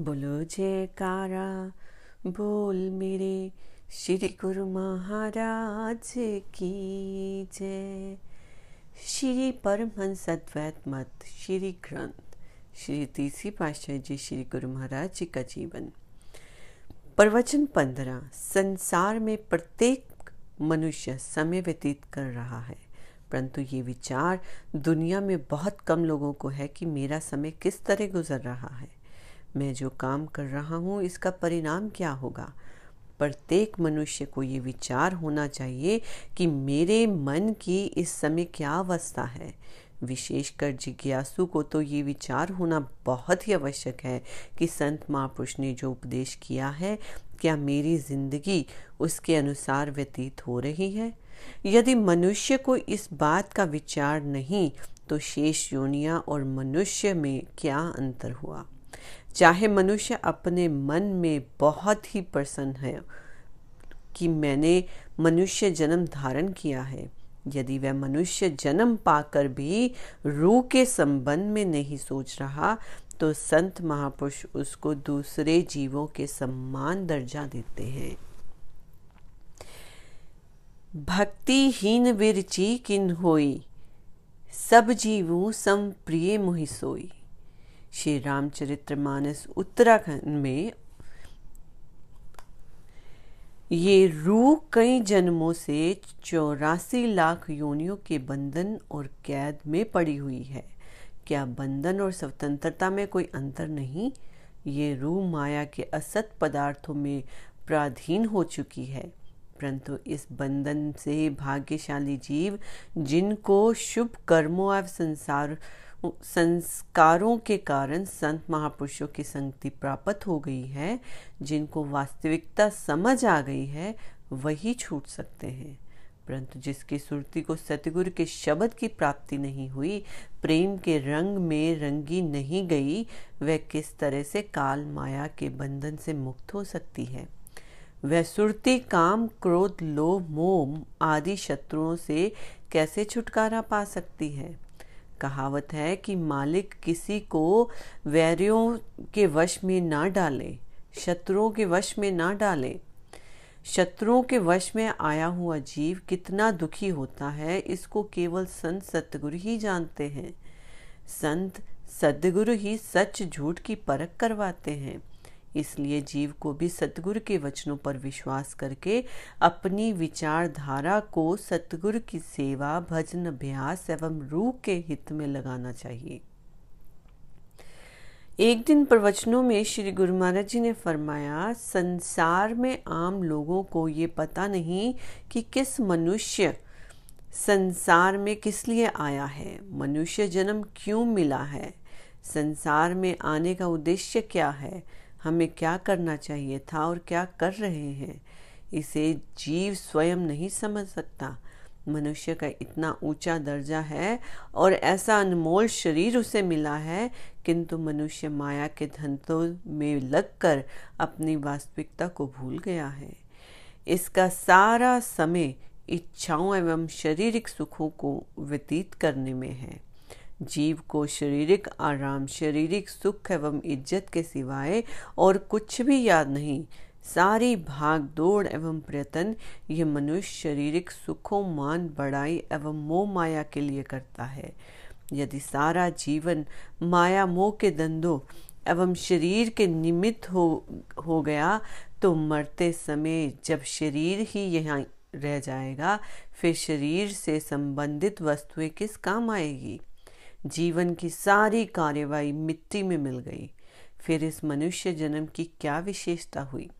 बोलो जयकारा, बोल मेरे श्री गुरु महाराज की जय। श्री परमहंस अद्वैत मत, श्री ग्रंथ, श्री तीसरी पातशाह जी श्री गुरु महाराज जी का जीवन। प्रवचन पंद्रह, संसार में प्रत्येक मनुष्य समय व्यतीत कर रहा है। परंतु ये विचार दुनिया में बहुत कम लोगों को है कि मेरा समय किस तरह गुजर रहा है। मैं जो काम कर रहा हूँ, इसका परिणाम क्या होगा? प्रत्येक मनुष्य को ये विचार होना चाहिए कि मेरे मन की इस समय क्या अवस्था है। विशेषकर जिज्ञासु को तो ये विचार होना बहुत ही आवश्यक है कि संत महापुरुष ने जो उपदेश किया है, क्या मेरी ज़िंदगी उसके अनुसार व्यतीत हो रही है? यदि मनुष्य को इस बात का विचार नहीं तो शेष योनिया और मनुष्य में क्या अंतर हुआ? चाहे मनुष्य अपने मन में बहुत ही प्रसन्न है कि मैंने मनुष्य जन्म धारण किया है, यदि वह मनुष्य जन्म पाकर भी रूह के संबंध में नहीं सोच रहा तो संत महापुरुष उसको दूसरे जीवों के सम्मान दर्जा देते हैं। भक्तिहीन विरची किन होई सब जीवों सम प्रिय मुहि सोई। श्री रामचरित्र मानस उत्तराखंड में, ये रूह कई जन्मों से चौरासी लाख योनियों के बंधन और कैद में पड़ी हुई है। क्या बंधन और स्वतंत्रता में कोई अंतर नहीं? ये रूह माया के असत पदार्थों में प्राधीन हो चुकी है। परंतु इस बंधन से भाग्यशाली जीव, जिनको शुभ कर्मों एवं संसार संस्कारों के कारण संत महापुरुषों की संगति प्राप्त हो गई है, जिनको वास्तविकता समझ आ गई है, वही छूट सकते हैं। परंतु जिसकी सुरती को सतगुरु के शब्द की प्राप्ति नहीं हुई, प्रेम के रंग में रंगी नहीं गई, वह किस तरह से काल माया के बंधन से मुक्त हो सकती है? वह सुरती, काम, क्रोध, लोभ, मोह आदि शत्रुओं से कैसे छुटकारा पा सकती है? कहावत है कि मालिक किसी को वैरियों के वश में ना डाले, शत्रुओं के वश में ना डाले। शत्रुओं के वश में आया हुआ जीव कितना दुखी होता है, इसको केवल संत सतगुरु ही जानते हैं। संत सदगुरु ही सच झूठ की परख करवाते हैं। इसलिए जीव को भी सतगुरु के वचनों पर विश्वास करके अपनी विचारधारा को सतगुरु की सेवा, भजन, अभ्यास एवं रूह के हित में लगाना चाहिए। एक दिन प्रवचनों में श्री गुरु महाराज जी ने फरमाया, संसार में आम लोगों को ये पता नहीं कि किस मनुष्य संसार में किस लिए आया है। मनुष्य जन्म क्यों मिला है? संसार में आने का उद्देश्य क्या है? हमें क्या करना चाहिए था और क्या कर रहे हैं, इसे जीव स्वयं नहीं समझ सकता। मनुष्य का इतना ऊँचा दर्जा है और ऐसा अनमोल शरीर उसे मिला है, किंतु मनुष्य माया के धंधों में लगकर अपनी वास्तविकता को भूल गया है। इसका सारा समय इच्छाओं एवं शारीरिक सुखों को व्यतीत करने में है। जीव को शारीरिक आराम, शारीरिक सुख एवं इज़्ज़त के सिवाय और कुछ भी याद नहीं। सारी भाग दौड़ एवं प्रयत्न ये मनुष्य शारीरिक सुखों, मान बढ़ाई एवं मोह माया के लिए करता है। यदि सारा जीवन माया, मोह के दंदों एवं शरीर के निमित्त हो हो गया तो मरते समय जब शरीर ही यहाँ रह जाएगा, फिर शरीर से संबंधित वस्तुएँ किस काम आएगी? जीवन की सारी कार्यवाही मिट्टी में मिल गई। फिर इस मनुष्य जन्म की क्या विशेषता हुई?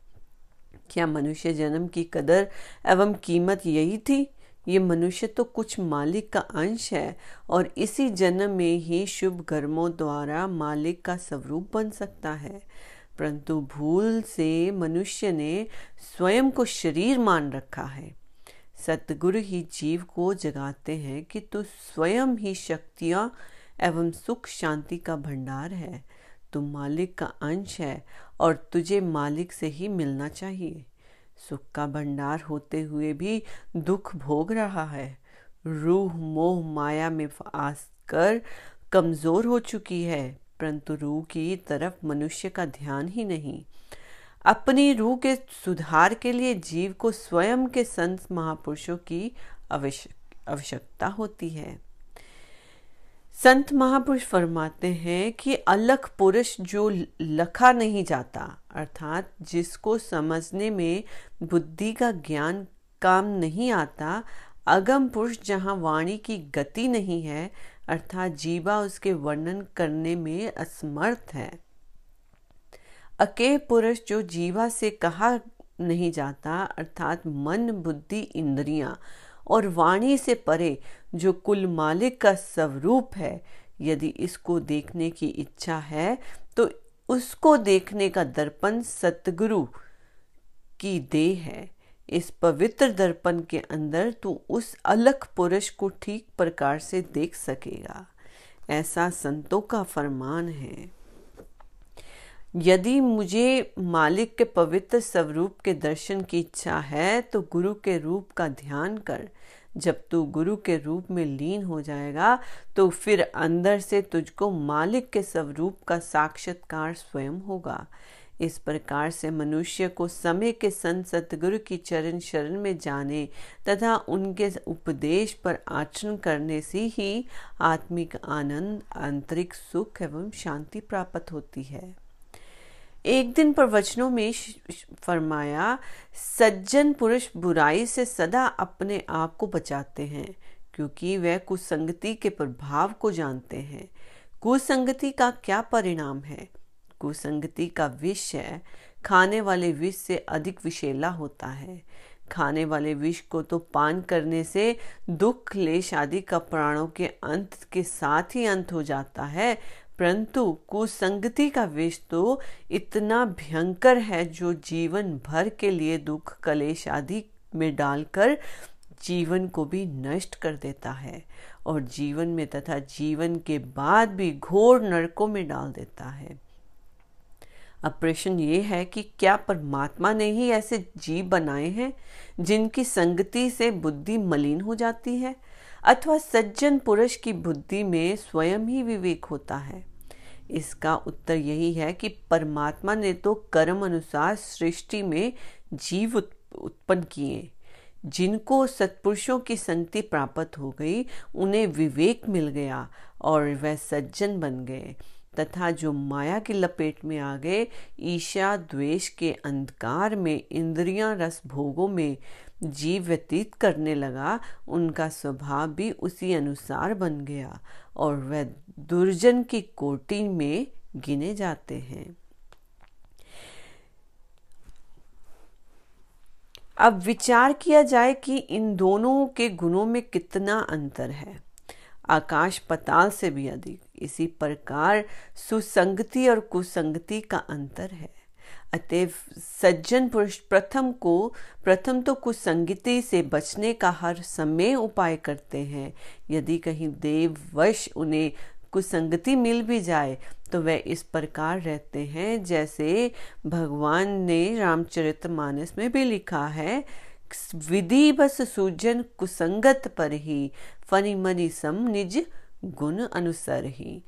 क्या मनुष्य जन्म की कदर एवं कीमत यही थी? ये मनुष्य तो कुछ मालिक का अंश है और इसी जन्म में ही शुभ कर्मों द्वारा मालिक का स्वरूप बन सकता है। परंतु भूल से मनुष्य ने स्वयं को शरीर मान रखा है। सतगुरु ही जीव को जगाते हैं कि तू स्वयं ही शक्तियाँ एवं सुख शांति का भंडार है। तू मालिक का अंश है और तुझे मालिक से ही मिलना चाहिए। सुख का भंडार होते हुए भी दुख भोग रहा है। रूह, मोह, माया में आस कर कमज़ोर हो चुकी है, परंतु रूह की तरफ़ मनुष्य का ध्यान ही नहीं। अपनी रूह के सुधार के लिए जीव को स्वयं के संत महापुरुषों की आवश्यकता होती है। संत महापुरुष फरमाते हैं कि अलग पुरुष जो लखा नहीं जाता, अर्थात जिसको समझने में बुद्धि का ज्ञान काम नहीं आता, अगम पुरुष जहाँ वाणी की गति नहीं है, अर्थात जीवा उसके वर्णन करने में असमर्थ है। अके पुरुष जो जीवा से कहा नहीं जाता, अर्थात मन, बुद्धि, इंद्रियाँ और वाणी से परे जो कुल मालिक का स्वरूप है, यदि इसको देखने की इच्छा है तो उसको देखने का दर्पण सतगुरु की देह है। इस पवित्र दर्पण के अंदर तू उस अलग पुरुष को ठीक प्रकार से देख सकेगा। ऐसा संतों का फरमान है। यदि मुझे मालिक के पवित्र स्वरूप के दर्शन की इच्छा है तो गुरु के रूप का ध्यान कर। जब तू गुरु के रूप में लीन हो जाएगा तो फिर अंदर से तुझको मालिक के स्वरूप का साक्षात्कार स्वयं होगा। इस प्रकार से मनुष्य को समय के संत सतगुरु की चरण शरण में जाने तथा उनके उपदेश पर आचरण करने से ही आत्मिक आनंद, आंतरिक सुख एवं शांति प्राप्त होती है। एक दिन प्रवचनों में फरमाया, सज्जन पुरुष बुराई से सदा अपने आप को बचाते हैं, क्योंकि वह कुसंगति के प्रभाव को जानते हैं। कुसंगति का क्या परिणाम है? कुसंगति का विष है। खाने वाले विष से अधिक विषेला होता है। खाने वाले विष को तो पान करने से दुख क्लेश आदि का प्राणों के अंत के साथ ही अंत हो जाता है परंतु कुसंगति का विष तो इतना भयंकर है जो जीवन भर के लिए दुख, कलेश आदि में डालकर जीवन को भी नष्ट कर देता है और जीवन में तथा जीवन के बाद भी घोर नरकों में डाल देता है। अब प्रश्न ये है कि क्या परमात्मा ने ही ऐसे जीव बनाए हैं जिनकी संगति से बुद्धि मलिन हो जाती है? अथवा सज्जन पुरुष की बुद्धि में स्वयं ही विवेक होता है। इसका उत्तर यही है कि परमात्मा ने तो कर्म अनुसार सृष्टि में जीव उत्पन्न किए। जिनको सत्पुरुषों की संगति प्राप्त हो गई, उन्हें विवेक मिल गया और वह सज्जन बन गए तथा जो माया की लपेट में आ गए ईशा द्वेष के अंधकार में, इंद्रियाँ, रस भोगों में जीव व्यतीत करने लगा, उनका स्वभाव भी उसी अनुसार बन गया और वह दुर्जन की कोटि में गिने जाते हैं। अब विचार किया जाए कि इन दोनों के गुणों में कितना अंतर है। आकाश पताल से भी अधिक, इसी प्रकार सुसंगति और कुसंगति का अंतर है। अतएव सज्जन पुरुष प्रथम को, प्रथम तो कुसंगति से बचने का हर समय उपाय करते हैं। यदि कहीं देव वश उन्हें कुसंगति मिल भी जाए तो वह इस प्रकार रहते हैं, जैसे भगवान ने रामचरित मानस में भी लिखा है विधि बस सूजन कुसंगत पर ही फनी मनी सम निज गुण अनुसार ही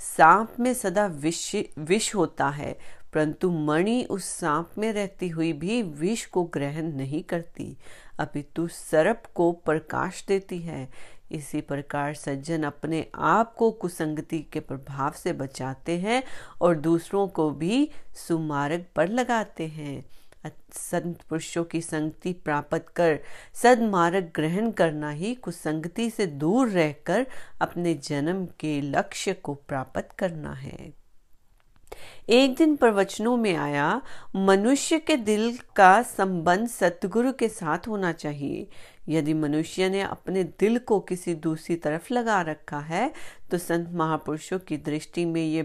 सांप में सदा विष विष होता है। परंतु मणि उस सांप में रहती हुई भी विष को ग्रहण नहीं करती। अपितु सर्प को प्रकाश देती है। इसी प्रकार सज्जन अपने आप को कुसंगति के प्रभाव से बचाते हैं और दूसरों को भी सुमार्ग पर लगाते हैं। संत पुरुषों की संगति प्राप्त कर सदमार्ग ग्रहण करना ही कुसंगति से दूर रहकर अपने जन्म के लक्ष्य को प्राप्त करना है। एक दिन प्रवचनों में आया, मनुष्य के दिल का संबंध सतगुरु के साथ होना चाहिए। यदि मनुष्य ने अपने दिल को किसी दूसरी तरफ़ लगा रखा है तो संत महापुरुषों की दृष्टि में ये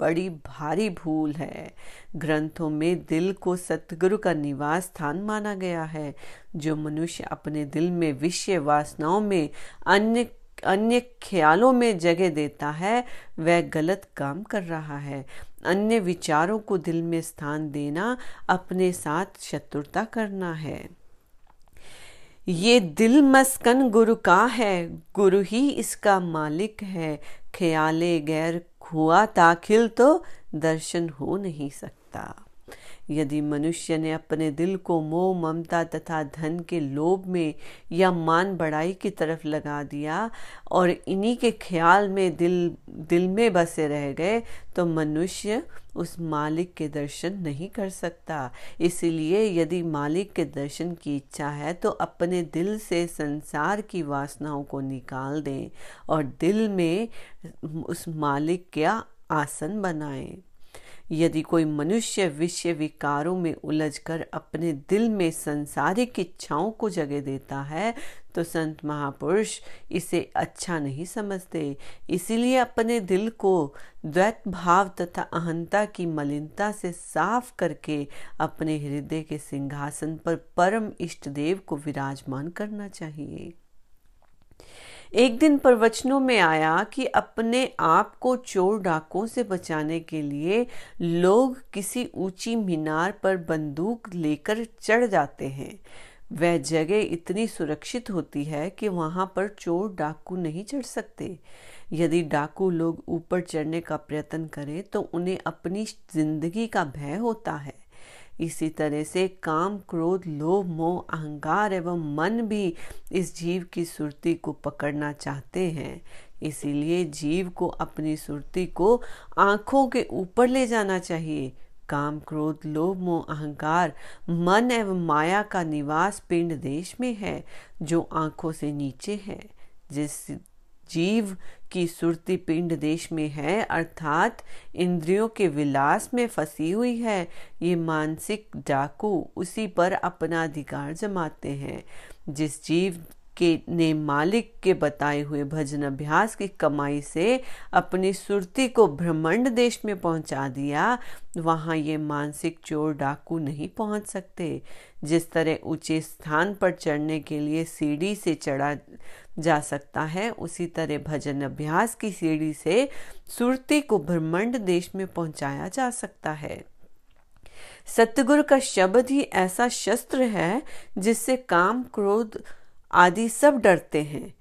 बड़ी भारी भूल है। ग्रंथों में दिल को सतगुरु का निवास स्थान माना गया है, जो मनुष्य अपने दिल में विषय वासनाओं में, अन्य अन्य ख्यालों में जगह देता है, वह गलत काम कर रहा है। अन्य विचारों को दिल में स्थान देना अपने साथ शत्रुता करना है। ये दिल मस्कन गुरु का है, गुरु ही इसका मालिक है। ख्याले गैर हुआ ताखिल तो दर्शन हो नहीं सकता। यदि मनुष्य ने अपने दिल को मोह, ममता तथा धन के लोभ में या मान बढ़ाई की तरफ़ लगा दिया और इन्हीं के ख्याल में दिल दिल में बसे रह गए तो मनुष्य उस मालिक के दर्शन नहीं कर सकता। इसलिए यदि मालिक के दर्शन की इच्छा है तो अपने दिल से संसार की वासनाओं को निकाल दें और दिल में उस मालिक का आसन बनाएँ। यदि कोई मनुष्य विषय विकारों में उलझकर अपने दिल में संसारिक इच्छाओं को जगह देता है तो संत महापुरुष इसे अच्छा नहीं समझते। इसीलिए अपने दिल को द्वैत भाव तथा अहंता की मलिनता से साफ़ करके अपने हृदय के सिंहासन पर परम इष्ट देव को विराजमान करना चाहिए। एक दिन प्रवचनों में आया कि अपने आप को चोर डाकों से बचाने के लिए लोग किसी ऊँची मीनार पर बंदूक लेकर चढ़ जाते हैं। वह जगह इतनी सुरक्षित होती है कि वहाँ पर चोर डाकू नहीं चढ़ सकते। यदि डाकू लोग ऊपर चढ़ने का प्रयत्न करें तो उन्हें अपनी ज़िंदगी का भय होता है। इसी तरह से काम, क्रोध, लोभ, मोह, अहंकार एवं मन भी इस जीव की सुरती को पकड़ना चाहते हैं। इसीलिए जीव को अपनी सुरती को आँखों के ऊपर ले जाना चाहिए। काम, क्रोध, लोभ, मोह, अहंकार, मन एवं माया का निवास पिंड देश में है, जो आँखों से नीचे है। जिस जीव की सुरती पिंड देश में है, अर्थात इंद्रियों के विलास में फंसी हुई है। ये मानसिक डाकू उसी पर अपना अधिकार जमाते हैं। जिस जीव के ने मालिक के बताए हुए भजन अभ्यास की कमाई से अपनी सुरती को ब्रह्मंड देश में पहुँचा दिया, वहाँ ये मानसिक चोर डाकू नहीं पहुँच सकते। जिस तरह ऊँचे स्थान पर चढ़ने के लिए सीढ़ी से चढ़ा जा सकता है, उसी तरह भजन अभ्यास की सीढ़ी से सुरती को ब्रह्मंड देश में पहुँचाया जा सकता है। सतगुरु का शब्द ही ऐसा शस्त्र है जिससे काम, क्रोध आदि सब डरते हैं।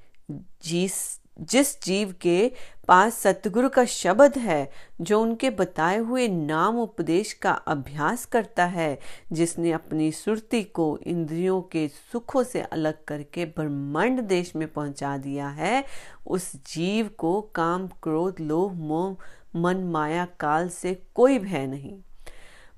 जिस जिस जीव के पास सतगुरु का शब्द है, जो उनके बताए हुए नाम उपदेश का अभ्यास करता है, जिसने अपनी सुरती को इंद्रियों के सुखों से अलग करके ब्रह्मांड देश में पहुँचा दिया है, उस जीव को काम, क्रोध, लोभ, मोह, मन, माया, काल से कोई भय नहीं।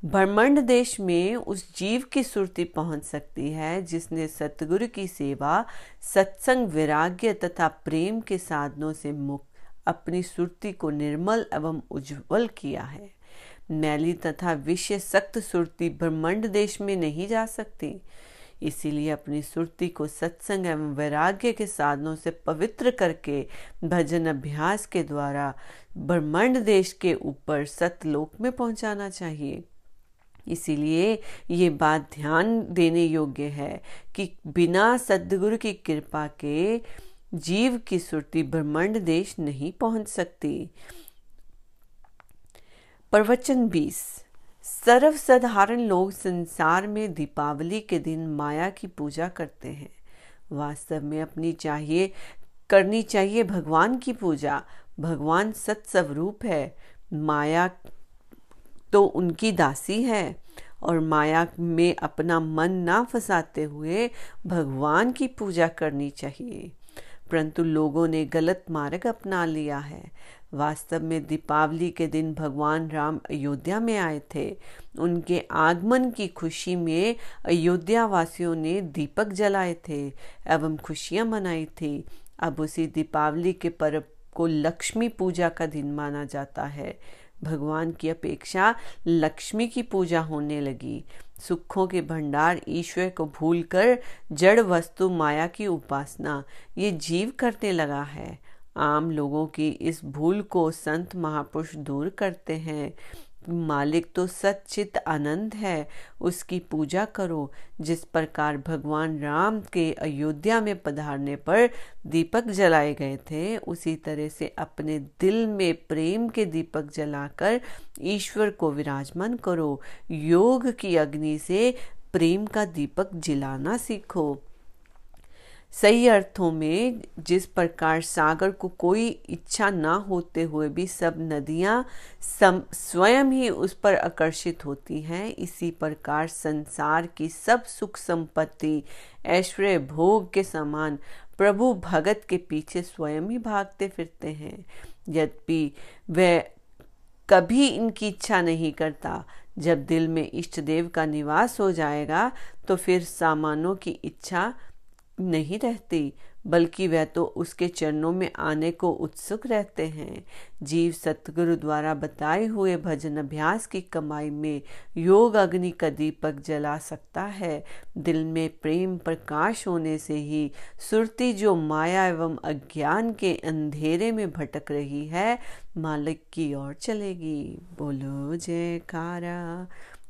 ब्रह्मांड देश में उस जीव की सुरती पहुँच सकती है, जिसने सतगुरु की सेवा, सत्संग वैराग्य तथा प्रेम के साधनों से मुक्त अपनी सुरती को निर्मल एवं उज्जवल किया है। मैली तथा विषय सख्त सुरती ब्रह्मांड देश में नहीं जा सकती। इसीलिए अपनी सुरती को सत्संग एवं वैराग्य के साधनों से पवित्र करके भजन अभ्यास के द्वारा ब्रह्मांड देश के ऊपर सतलोक में पहुंचाना चाहिए। इसीलिए ये बात ध्यान देने योग्य है कि बिना सदगुरु की कृपा के जीव की सुरती ब्रह्मांड देश नहीं पहुँच सकती। प्रवचन बीस। सर्वसाधारण लोग संसार में दीपावली के दिन माया की पूजा करते हैं। वास्तव में अपनी चाहिए, करनी चाहिए भगवान की पूजा। भगवान सत्स्वरूप है। माया तो उनकी दासी है और माया में अपना मन ना फंसाते हुए भगवान की पूजा करनी चाहिए। परंतु लोगों ने गलत मार्ग अपना लिया है। वास्तव में दीपावली के दिन भगवान राम अयोध्या में आए थे। उनके आगमन की खुशी में अयोध्या वासियों ने दीपक जलाए थे एवं खुशियाँ मनाई थी। अब उसी दीपावली के पर्व को लक्ष्मी पूजा का दिन माना जाता है। भगवान की अपेक्षा लक्ष्मी की पूजा होने लगी। सुखों के भंडार ईश्वर को भूलकर जड़ वस्तु माया की उपासना, ये जीव करने लगा है। आम लोगों की इस भूल को संत महापुरुष दूर करते हैं। मालिक तो सचित आनंद है। उसकी पूजा करो, जिस प्रकार भगवान राम के अयोध्या में पधारने पर दीपक जलाए गए थे, उसी तरह से अपने दिल में प्रेम के दीपक जलाकर ईश्वर को विराजमान करो। योग की अग्नि से प्रेम का दीपक जलाना सीखो। सही अर्थों में जिस प्रकार सागर को कोई इच्छा ना होते हुए भी सब नदियाँ स्वयं ही उस पर आकर्षित होती हैं, इसी प्रकार संसार की सब सुख संपत्ति, ऐश्वर्य भोग के समान प्रभु भगत के पीछे स्वयं ही भागते फिरते हैं। यद्यपि वह कभी इनकी इच्छा नहीं करता, जब दिल में इष्ट देव का निवास हो जाएगा तो फिर सामानों की इच्छा नहीं रहती, बल्कि वह तो उसके चरणों में आने को उत्सुक रहते हैं। जीव सतगुरु द्वारा बताए हुए भजन अभ्यास की कमाई में योग अग्नि का दीपक जला सकता है। दिल में प्रेम प्रकाश होने से ही सुरती जो माया एवं अज्ञान के अंधेरे में भटक रही है, मालिक की ओर चलेगी। बोलो जयकारा।